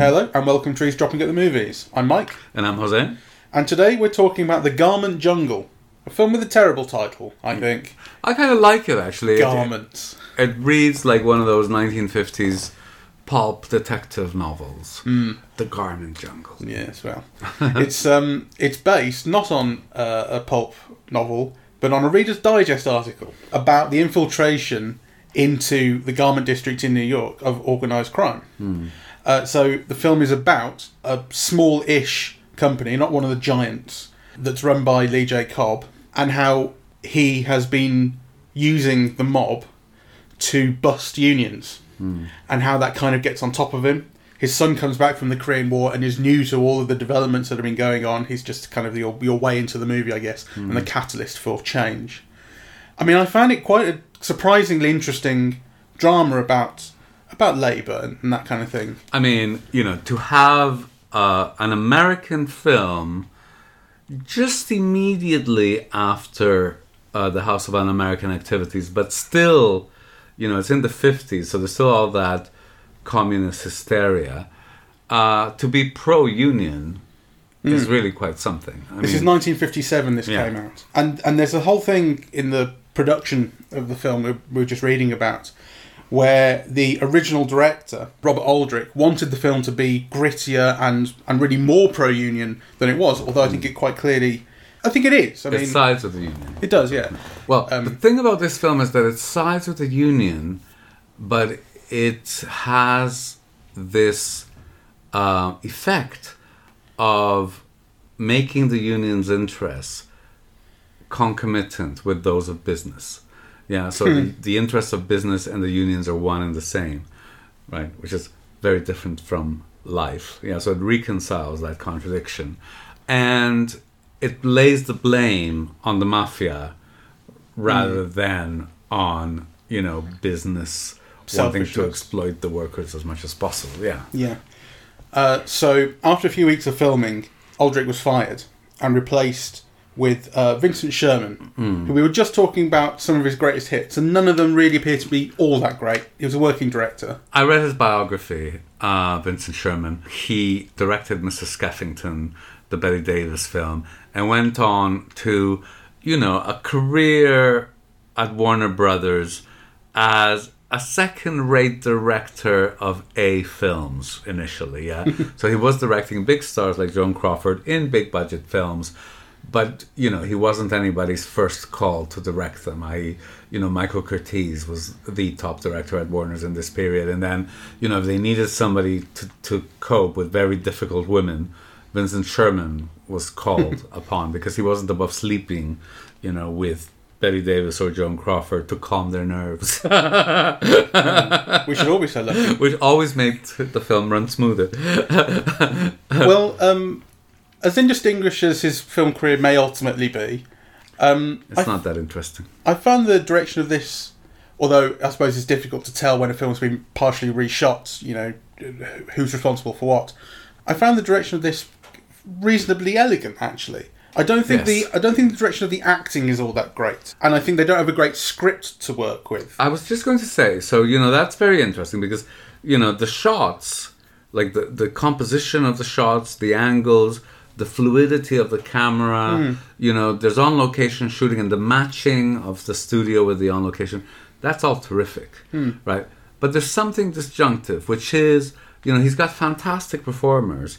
Hello and welcome to Eavesdropping at the Movies. I'm Mike, And I'm Jose. and today we're talking about The Garment Jungle, a film with a terrible title, I think. I kind of like it actually. It- Garments. It, reads like one of those 1950s pulp detective novels. The Garment Jungle. Yes, well, it's um, it's based not on uh, a pulp novel, but on a Reader's Digest article about the infiltration into the garment district in New York of organised crime. Uh, so the film is about a small-ish company, not one of the giants, that's run by Lee J. Cobb, and how he has been using the mob to bust unions, and how that kind of gets on top of him. His son comes back from the Korean War and is new to all of the developments that have been going on. He's just kind of your, your way into the movie, I guess, and the catalyst for change. I mean, I found it quite a surprisingly interesting drama about about labour and, and that kind of thing. I mean, you know, to have uh, an American film just immediately after uh, the House of Un-American Activities, but still, you know, it's in the 50s, so there's still all that communist hysteria. Uh, to be pro-union is really quite something. I This is 1957. This Yeah. came out, and and there's a whole thing in the production of the film we we were just reading about, where the original director Robert Aldrich wanted the film to be grittier and and really more pro-union than it was. Although I think it quite clearly, I think it is. I mean, it sides with the union. it does, yeah. Well, Um, the thing about this film is that it sides with the union, but it has this uh, effect of making the union's interests concomitant with those of business. Yeah, so the, the interests of business and the unions are one and the same, right? Which is very different from life. Yeah, so it reconciles that contradiction. And it lays the blame on the mafia rather than on, you know, business wanting to exploit the workers as much as possible. Yeah. Yeah. Uh, so after a few weeks of filming, Aldrich was fired and replaced with uh, Vincent Sherman, who we were just talking about some of his greatest hits, and none of them really appear to be all that great. He was a working director. I read his biography, uh, Vincent Sherman. He directed Mr. Skeffington, the Bette Davis film, and went on to, you know, a career at Warner Brothers as a second rate director of A films initially, yeah. so he was directing big stars like Joan Crawford in big budget films, but you know, he wasn't anybody's first call to direct them. I you know, Michael Curtiz was the top director at Warner's in this period, and then, you know, if they needed somebody to, to cope with very difficult women, Vincent Sherman was called upon because he wasn't above sleeping, you know, with Bette Davis or Joan Crawford to calm their nerves. We should always be so lucky. which always made the film run smoother. well, um, as indistinguished as his film career may ultimately be, um, It's not that interesting. I found the direction of this, although I suppose it's difficult to tell when a film's been partially reshot, you know, who's responsible for what. I found the direction of this reasonably elegant, actually. I don't think Yes. the I don't think the direction of the acting is all that great, and I think they don't have a great script to work with. I was just going to say, so you know, that's very interesting because you know the shots, like the the composition of the shots, the angles, the fluidity of the camera. Hmm. You know, there's on location shooting and the matching of the studio with the on location. That's all terrific, hmm. right? But there's something disjunctive, which is you know he's got fantastic performers,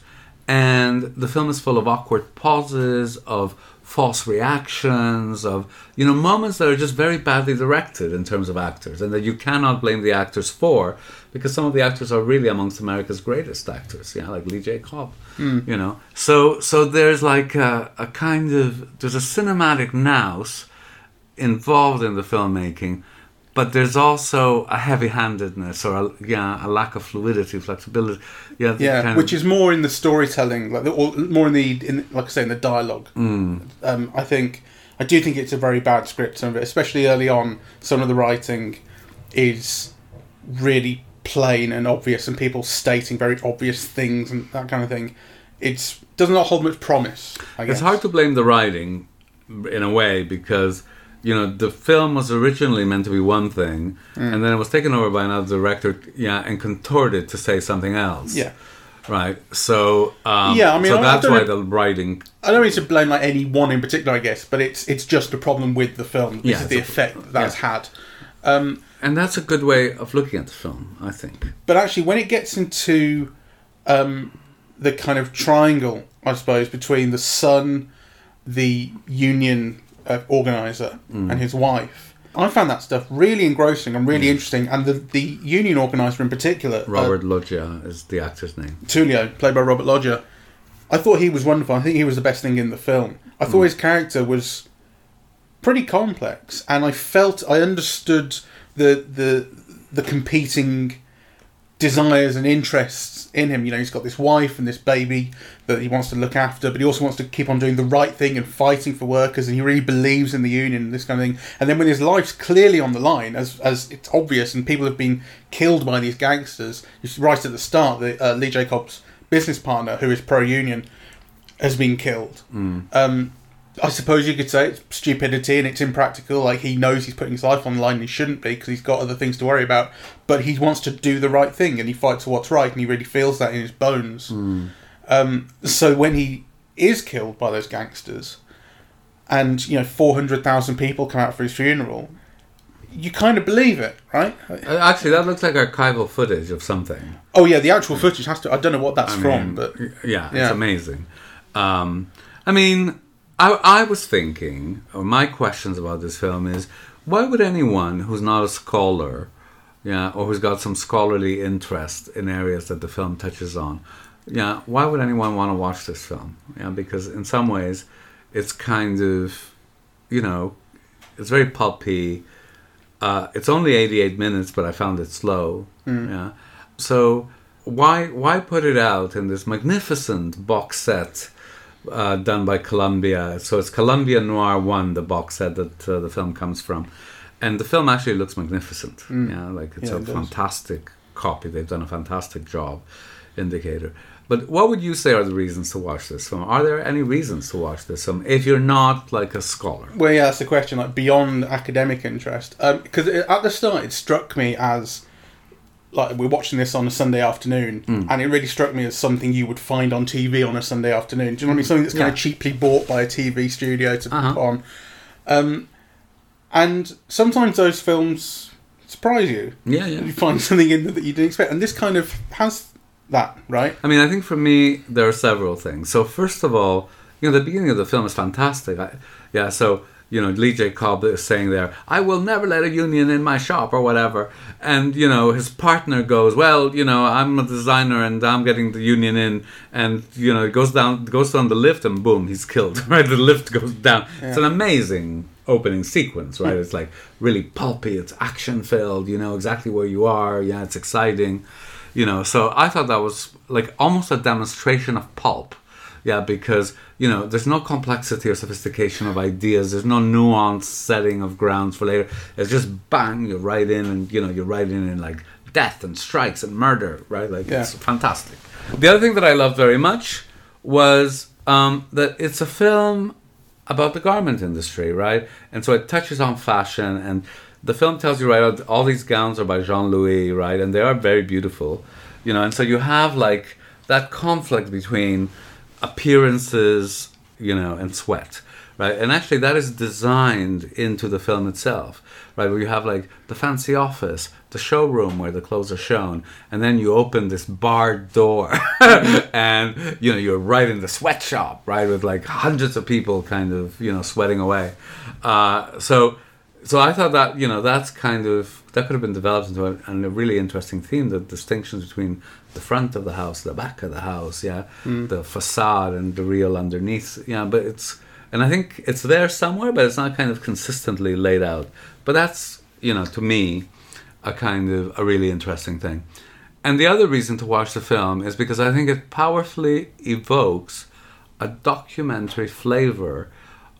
and the film is full of awkward pauses, of false reactions, of you know moments that are just very badly directed in terms of actors, and that you cannot blame the actors for, because some of the actors are really amongst America's greatest actors, yeah, like Lee J. Cobb, hmm. you know. So so there's like a, a kind of there's a cinematic nous involved in the filmmaking. But there's also a heavy-handedness or a, yeah, a lack of fluidity, flexibility. Yeah, Yeah, which of- is more in the storytelling, like the, or more in the in like I say in the dialogue. Um, I think I do think it's a very bad script, some of it, especially early on. Some of the writing is really plain and obvious, and people stating very obvious things and that kind of thing. It's does not hold much promise. I guess. It's hard to blame the writing in a way because you know, the film was originally meant to be one thing, and then it was taken over by another director, yeah, and contorted to say something else. Yeah. Right. So. Um, Yeah, I mean, so I- I that's don't why the writing. I don't mean to blame like any one in particular, I guess, but it's it's just a problem with the film. This Yeah, is the effect that that's yeah. had. Um, And that's a good way of looking at the film, I think. but actually, when it gets into um, the kind of triangle, I suppose, between the son, the union uh, organizer, Mm. and his wife, I found that stuff really engrossing and really interesting. And the the union organizer in particular, uh, Robert Loggia is the actor's name. Tullio, played by Robert Loggia, I thought he was wonderful. I think he was the best thing in the film. I thought his character was pretty complex, and I felt I understood the the the competing desires and interests in him. You know, he's got this wife and this baby that he wants to look after, but he also wants to keep on doing the right thing and fighting for workers, and he really believes in the union and this kind of thing. And then when his life's clearly on the line, as as it's obvious, and people have been killed by these gangsters, right at the start, the uh, Lee J. Cobb's business partner, who is pro-union, has been killed. Um, I suppose you could say it's stupidity and it's impractical. Like he knows he's putting his life on the line and he shouldn't be because he's got other things to worry about. But he wants to do the right thing and he fights for what's right and he really feels that in his bones. Um, so when he is killed by those gangsters, and you know four hundred thousand people come out for his funeral, you kind of believe it, right? Uh, Actually, that looks like archival footage of something. Oh yeah, the actual footage has to. I don't know what that's I from, but yeah, it's amazing. Um, I mean, I, I was thinking, or my questions about this film is, why would anyone who's not a scholar, yeah, or who's got some scholarly interest in areas that the film touches on, yeah, why would anyone want to watch this film? Yeah, because in some ways, it's kind of, you know, it's very pulpy. Uh, it's only 88 minutes, but I found it slow. Yeah. So why why put it out in this magnificent box set uh, done by Columbia? So it's Columbia Noir One, the box set that uh, the film comes from, and the film actually looks magnificent. Yeah, like it's Yeah, a it does. fantastic copy. They've done a fantastic job. Indicator. But what would you say are the reasons to watch this film? Are there any reasons to watch this film if you're not like a scholar? Well, yeah, that's the question. Like beyond academic interest, because at the start it struck me as like we're watching this on a Sunday afternoon, Hmm. and it really struck me as something you would find on TV on a Sunday afternoon. Do you know what I mean? Something that's kind Yeah. of cheaply bought by a TV studio to Uh-huh. put on. Um, and sometimes those films surprise you. Yeah, yeah. You find something in there that you didn't expect, and this kind of has that, right? I mean, I think for me, there are several things. So, first of all, you know, the beginning of the film is fantastic. I, yeah, so, you know, Lee J. Cobb is saying there, I will never let a union in my shop or whatever. And, you know, his partner goes, Well, you know, I'm a designer and I'm getting the union in. And, you know, it goes down, goes down the lift and boom, he's killed, right? The lift goes down. It's an amazing opening sequence, right? It's like really pulpy, it's action filled, you know exactly where you are. Yeah, it's exciting you know so i thought that was like almost a demonstration of pulp yeah because you know there's no complexity or sophistication of ideas there's no nuanced setting of grounds for later it's just bang you're right in and you know you're right in in like death and strikes and murder right like it's fantastic the other thing that i loved very much was um, that it's a film about the garment industry, right? And so it touches on fashion, and the film tells you right, all these gowns are by Jean Louis, right? And they are very beautiful, you know. And so you have like that conflict between appearances, you know, and sweat, right? And actually, that is designed into the film itself, right? Where you have like the fancy office, the showroom where the clothes are shown, and then you open this barred door, and you know you're right in the sweatshop, right, with like hundreds of people kind of you know sweating away. Uh, so, so I thought that you know that's kind of that could have been developed into a, and a really interesting theme: the distinctions between the front of the house, the back of the house, yeah, mm. the facade and the real underneath, yeah. But it's and I think it's there somewhere, but it's not kind of consistently laid out. But that's you know to me a kind of a really interesting thing. And the other reason to watch the film is because I think it powerfully evokes a documentary flavor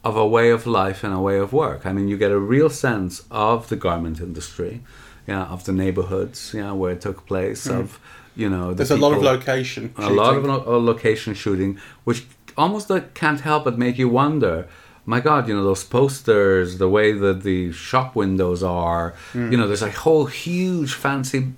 of a way of life and a way of work. I mean, you get a real sense of the garment industry, yeah, of the neighborhoods, yeah, where it took place, of you know, the There's a lot of location. a lot of shooting. lo- uh, location shooting, which almost like can't help but make you wonder my God, you know those posters, the way that the shop windows are. You know, there's a whole huge fancy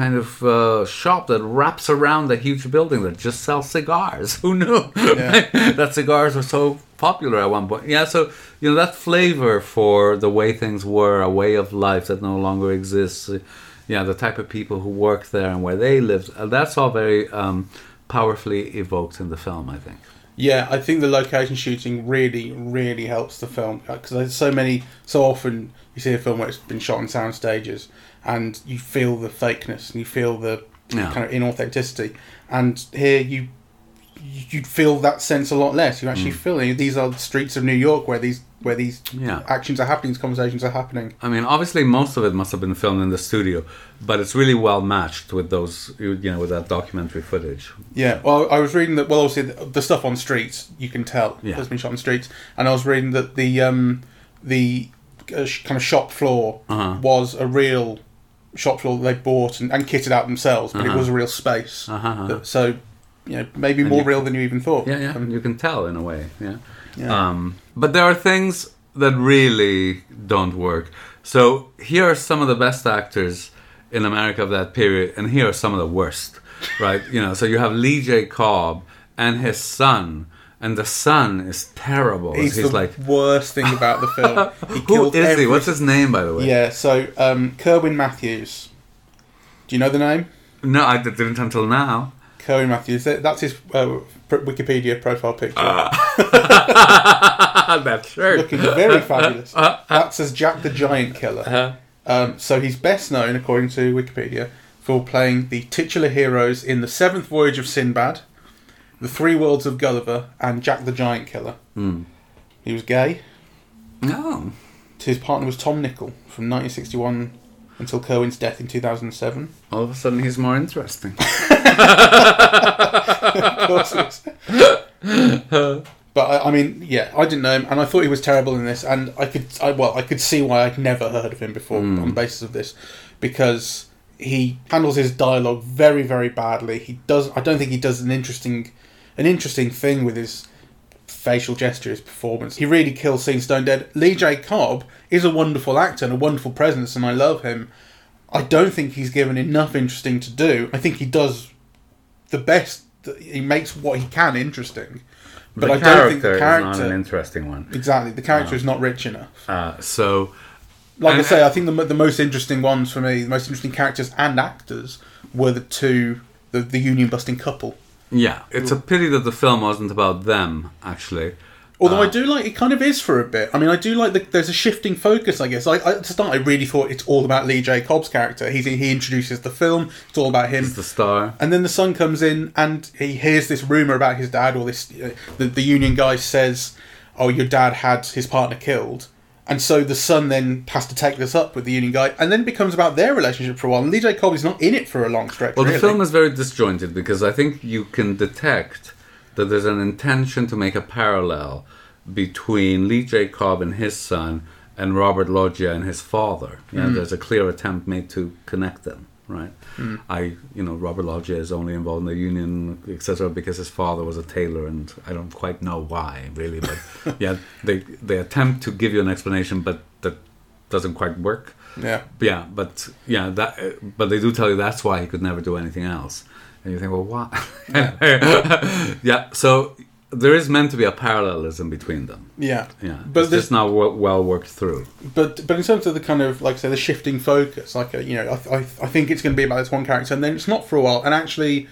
kind of uh, shop that wraps around the huge building that just sells cigars. Who knew Yeah. that cigars were so popular at one point? Yeah, so you know that flavor for the way things were, a way of life that no longer exists. uh, Yeah, the type of people who worked there and where they lived. uh, That's all very um, powerfully evoked in the film, I think. Yeah, I think the location shooting really, really helps the film because there's so many, so often you see a film where it's been shot on sound stages and you feel the fakeness and you feel the Yeah. kind of inauthenticity, and here you you feel that sense a lot less. You Mm. actually feel it. These are the streets of New York where these where these Yeah. actions are happening, these conversations are happening. I mean, obviously, most of it must have been filmed in the studio, but it's really well matched with those, you know, with that documentary footage. Yeah, well, I was reading that. Well, obviously, the, the stuff on streets you can tell Yeah. has been shot on streets, and I was reading that the um, the uh, kind of shop floor Uh-huh. was a real shop floor that they bought and, and kitted out themselves, but it Uh-huh. was a real space. Uh-huh, uh-huh. That- so, you know, maybe And more real than you even thought. Yeah, yeah, Um, you can tell in a way. Yeah. Yeah. Um, but there are things that really don't work. So here are some of the best actors in America of that period, and here are some of the worst. Right? you know, so you have Lee J. Cobb and his son, and the son is terrible. he's, He's, the like, worst thing about the film. He who is he? What's his name, by the way? Yeah, so um, Kerwin Mathews. Do you know the name? No, I didn't until now. Kerwin Mathews. That's his uh, Wikipedia profile picture. that shirt. looking very fabulous. That's as Jack the Giant Killer. Uh-huh. Um, so he's best known, according to Wikipedia, for playing the titular heroes in The Seventh Voyage of Sinbad, The Three Worlds of Gulliver, and Jack the Giant Killer. Hmm. He was gay. No. His partner was Tom Nicoll from 1961 until Kerwin's death in 2007. All of a sudden, he's more interesting. Of course. But I, I mean, yeah, I didn't know him, and I thought he was terrible in this, and I could, I, well, I could see why I'd never heard of him before Hmm. on the basis of this, because he handles his dialogue very, very badly. He does, I don't think he does an interesting, an interesting thing with his facial gesture, his performance. He really kills scene stone dead. Lee J. Cobb is a wonderful actor and a wonderful presence, and I love him. I don't think he's given enough interesting to do. I think he does the best. He makes what he can interesting, but the I don't think the character is not an interesting one. exactly the character is not rich enough. Uh, so, Like I say, I think the the most interesting ones for me, the most interesting characters and actors were the two the the union busting couple. yeah, it's a pity that the film wasn't about them, actually. Although Uh, I do like it, kind of is for a bit. I mean, I do like the, there's a shifting focus. I guess. I, I, at the start, I really thought it's all about Lee J. Cobb's character. He's he introduces the film. It's all about him. It's the star. And then the son comes in and he hears this rumor about his dad, or this uh, the, the union guy says, "Oh, your dad had his partner killed," and so the son then has to take this up with the union guy, and then it becomes about their relationship for a while. And Lee J. Cobb is not in it for a long stretch. Well, really. the film is very disjointed because I think you can detect that there's an intention to make a parallel between Lee J. Cobb and his son and Robert Loggia and his father. Yeah, Mm. there's a clear attempt made to connect them, right? Mm. I, you know, Robert Loggia is only involved in the union, etc., because his father was a tailor, and I don't quite know why, really. But yeah, they they attempt to give you an explanation, but that doesn't quite work. yeah, Yeah, but yeah, that. But they do tell you that's why he could never do anything else, and you think, well, what? yeah. So there is meant to be a parallelism between them. yeah, Yeah, But it's just not w- well worked through. but but in terms of the kind of like say the shifting focus, like uh, you know, I, I, I think it's going to be about this one character, and then it's not for a while, and actually.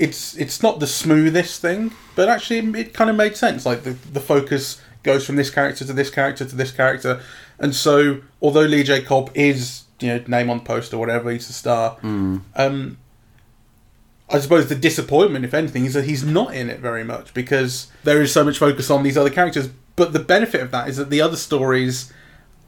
It's it's not the smoothest thing, but actually it kind of made sense. Like the the focus goes from this character to this character to this character, and so although Lee J Cobb is you know name on the post or whatever, he's a star. Um, I suppose the disappointment, if anything, is that he's not in it very much because there is so much focus on these other characters. But the benefit of that is that the other stories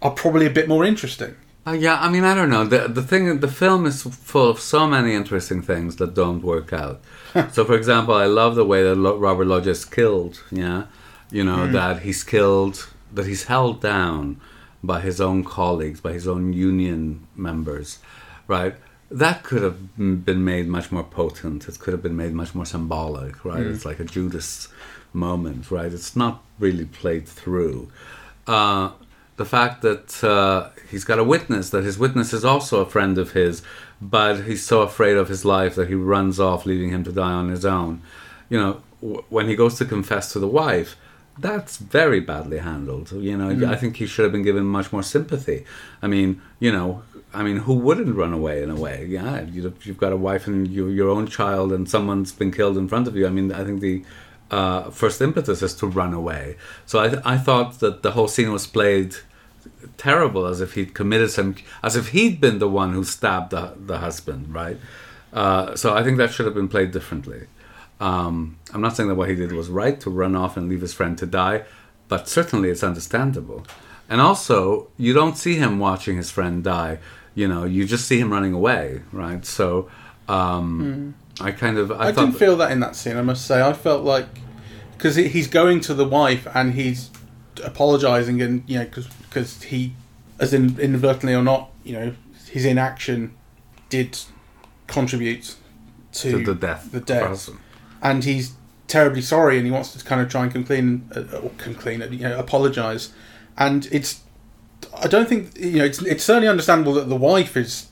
are probably a bit more interesting. Uh, yeah, I mean, I don't know. The the thing, the film is full of so many interesting things that don't work out. so, for example, I love the way that Robert Lodge is killed. Yeah, you know that he's killed, that he's held down by his own colleagues, by his own union members, right? That could have been made much more potent. It could have been made much more symbolic, right? It's like a Judas moment, right? It's not really played through. Uh, the fact that uh, he's got a witness, that his witness is also a friend of his, but he's so afraid of his life that he runs off, leaving him to die on his own. You know, w- when he goes to confess to the wife, that's very badly handled. You know, I think he should have been given much more sympathy. I mean, you know, I mean, who wouldn't run away in a way? Yeah, you, you've got a wife and you, your own child, and someone's been killed in front of you. I mean, I think the uh, first impetus is to run away. So I, I thought that the whole scene was played terrible, as if he'd committed some, as if he'd been the one who stabbed the, the husband, right? Uh, so I think that should have been played differently. Um, I'm not saying that what he did was right to run off and leave his friend to die, but certainly it's understandable. And also, you don't see him watching his friend die. You know, you just see him running away, right? So, um, I kind of I. I didn't feel that in that scene. I must say, I felt like because he's going to the wife and he's apologising, and you know, because he, as in inadvertently or not, you know, his inaction did contribute to, to the death, the death, her and he's terribly sorry, and he wants to kind of try and come clean, uh, or come clean, you know, apologise, and it's. I don't think you know. It's it's certainly understandable that the wife is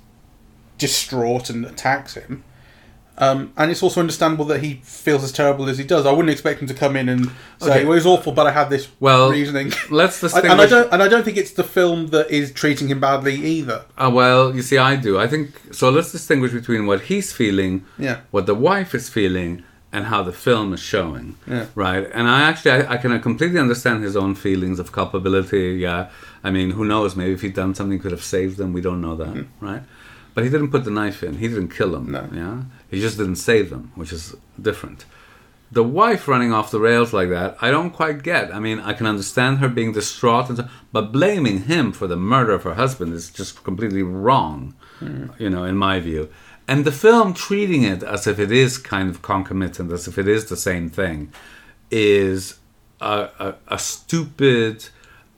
distraught and attacks him. Um, and it's also understandable that he feels as terrible as he does. I wouldn't expect him to come in and say, Okay. "Well, it was awful, but I had this Well, reasoning." Let's and, distinguish. and I don't, and I don't think it's the film that is treating him badly either. Uh, well, you see, I do. I think so. Let's distinguish between what he's feeling, Yeah. what the wife is feeling, and how the film is showing. Yeah. Right. And I actually, I, I can completely understand his own feelings of culpability. Yeah. I mean, who knows? Maybe if he'd done something, he could have saved them. We don't know that. Hmm. Right. But he didn't put the knife in. He didn't kill them No. Yeah. He just didn't save them, which is different. The wife running off the rails like that, I don't quite get. I mean, I can understand her being distraught, and so, but blaming him for the murder of her husband is just completely wrong, hmm. you know, in my view. And the film treating it as if it is kind of concomitant, as if it is the same thing, is a, a, a stupid,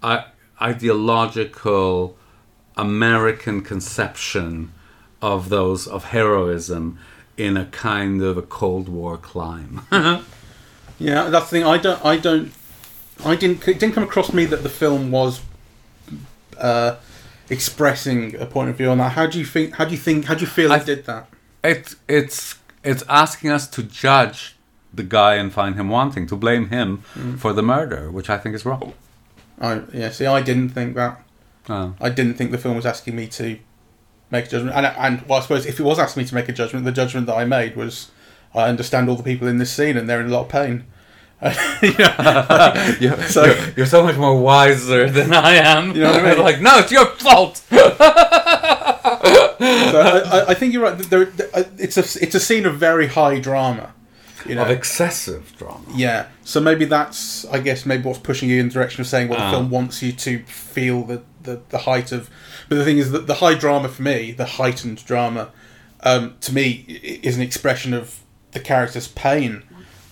uh, ideological American conception of those of heroism in a kind of a Cold War climb. Yeah, that's the thing. I don't. I don't. I didn't. It didn't come across me that the film was uh, expressing a point of view on that. How do you think? How do you think? How do you feel I did that? It's it's it's asking us to judge the guy and find him wanting to blame him mm. for the murder, which I think is wrong. I yeah. See, I didn't think that. Oh. I didn't think the film was asking me to make a judgment. And, and well, I suppose if it was asking me to make a judgment, the judgment that I made was I understand all the people in this scene and they're in a lot of pain. You know, You're, So- you're, you're so much more wiser than I am. You know what I mean? like, no, it's your fault. so I, I- I think you're right. There, there, uh, it's a it's a scene of very high drama. You know, of excessive drama. yeah. So maybe that's I guess maybe what's pushing you in the direction of saying well the Ah. film wants you to feel the, the the height of. But the thing is that the high drama for me, the heightened drama, um, to me is an expression of the character's pain,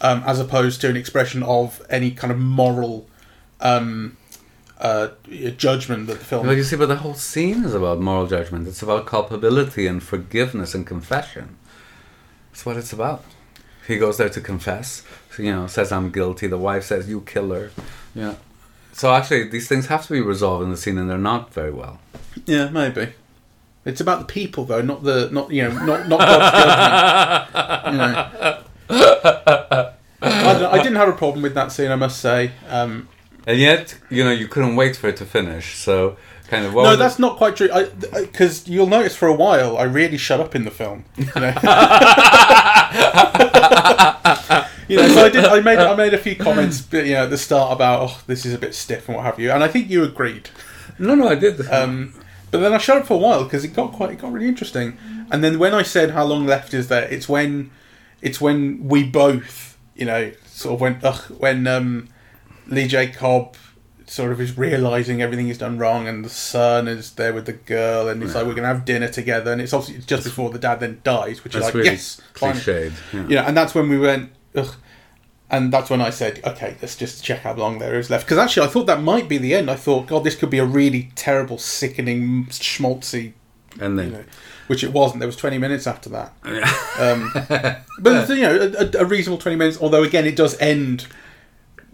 um, as opposed to an expression of any kind of moral um, uh, judgment that the film. Well, you see, but the whole scene is about moral judgment. It's about culpability and forgiveness and confession. That's what it's about. He goes there to confess. You know, says I'm guilty. The wife says you kill her. Yeah. So actually, these things have to be resolved in the scene, and they're not very well. Yeah, maybe. It's about the people, though, not the not you know not not God's judgment. You know. I, know, I didn't have a problem with that scene, I must say. Um, And yet, you know, you couldn't wait for it to finish. So, kind of. No, was it- that's not quite true. Because you'll notice for a while, I really shut up in the film. You know, you know so I did. I made I made a few comments, you know, at the start about oh, this is a bit stiff and what have you, and I think you agreed. No, no, I did. Um, but then I shut up for a while because it got quite it got really interesting. And then when I said how long left is there, it's when it's when we both, you know, sort of when ugh, when um, Lee J Cobb sort of is realizing everything he's done wrong, and the son is there with the girl, and it's like we're gonna have dinner together, and it's obviously just before the dad then dies, which is like really yes, cliched. Yeah. you know, and that's when we went. Ugh. And that's when I said, okay, let's just check how long there is left. Because actually, I thought that might be the end. I thought, God, this could be a really terrible, sickening, schmaltzy And then, you know, which it wasn't. There was 20 minutes after that. Um, but you know, a, a reasonable 20 minutes. Although again, it does end.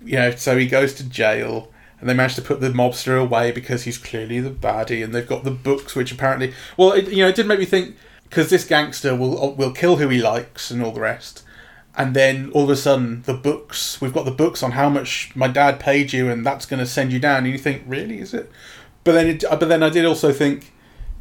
You know, so he goes to jail, and they manage to put the mobster away because he's clearly the baddie, and they've got the books, which apparently, well, it, you know, it did make me think because this gangster will will kill who he likes and all the rest. And then all of a sudden, the books, we've got the books on how much my dad paid you, and that's going to send you down. And you think, really, is it? But then, it, but then I did also think,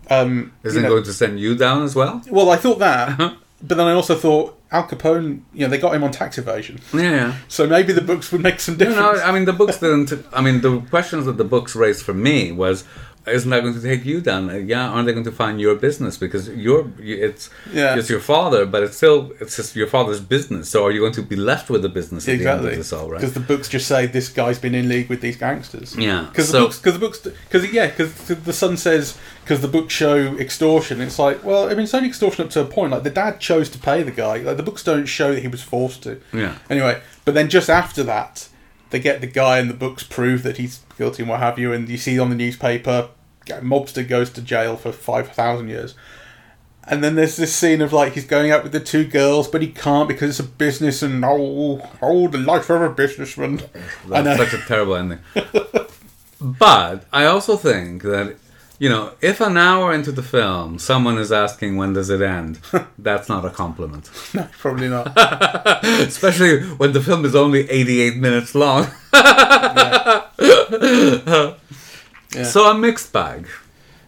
um, is you it know- going to send you down as well? well, I thought that, but then I also thought Al Capone. You know, they got him on tax evasion, Yeah. so maybe the books would make some No, difference. no, I mean the books didn't. I mean the questions that the books raised for me was, isn't that going to take you down? Yeah, aren't they going to find your business because you're it's Yeah. it's your father, but it's still it's just your father's business. So are you going to be left with the business at the end exactly, of this all right? because the books just say this guy's been in league with these gangsters. Yeah, because so- the books, because the books, because yeah, because the son says because the books show extortion. It's like, well, I mean, it's only extortion up to a point. Like the dad chose to pay the guy. Like the books don't show that he was forced to. Yeah. Anyway, but then just after that, they get the guy, and the books prove that he's guilty and what have you. And you see on the newspaper, mobster goes to jail for five thousand years. And then there's this scene of like he's going out with the two girls, but he can't because it's a business and oh, oh, the life of a businessman. That's such a terrible ending. but I also think that you know if an hour into the film someone is asking when does it end, that's not a compliment. No, probably not. Especially when the film is only 88 minutes long. Yeah. So a mixed bag.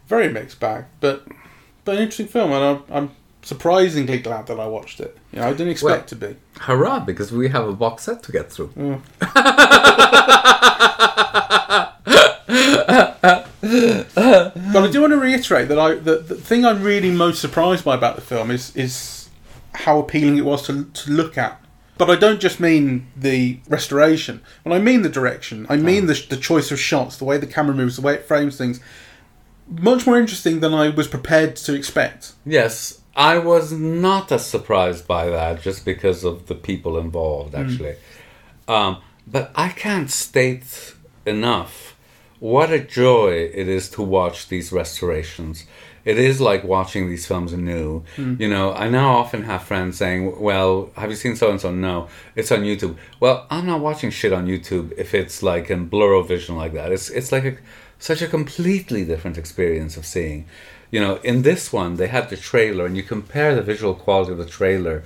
Very mixed bag, but but an interesting film, and I'm, I'm surprisingly glad that I watched it. You know, I didn't expect Well- to be. Hurrah, because we have a box set to get through. Mm. But I do want to reiterate that I the, the thing I'm really most surprised by about the film is is how appealing it was to to look at. But I don't just mean the restoration. When I mean the direction, I mean the the choice of shots, the way the camera moves, the way it frames things. Much more interesting than I was prepared to expect. Yes, I was not as surprised by that just because of the people involved, actually. Um, but I can't state enough what a joy it is to watch these restorations. It is like watching these films anew. Hmm. You know, I now often have friends saying, Well, have you seen so and so? No, it's on YouTube. Well, I'm not watching shit on YouTube if it's like in blur vision like that. It's, it's like a, such a completely different experience of seeing. You know, in this one, they had the trailer, and you compare the visual quality of the trailer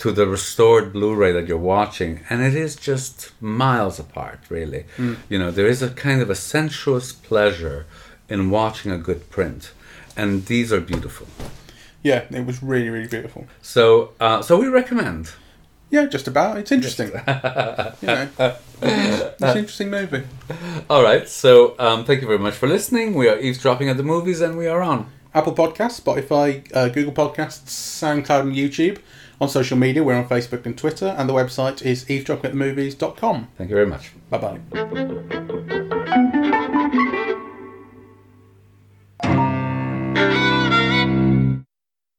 to the restored Blu-ray that you're watching, and it is just miles apart, really. You know, there is a kind of a sensuous pleasure in watching a good print, and these are beautiful. Yeah, it was really really beautiful. So, uh, so we recommend. Yeah, just about. It's interesting. you know, it's an interesting movie. All right, so um, thank you very much for listening. We are eavesdropping at the movies, and we are on. Apple Podcasts, Spotify, uh, Google Podcasts, SoundCloud, and YouTube. On social media, we're on Facebook and Twitter, and the website is eavesdroppingatthemovies.com. Thank you very much. Bye bye.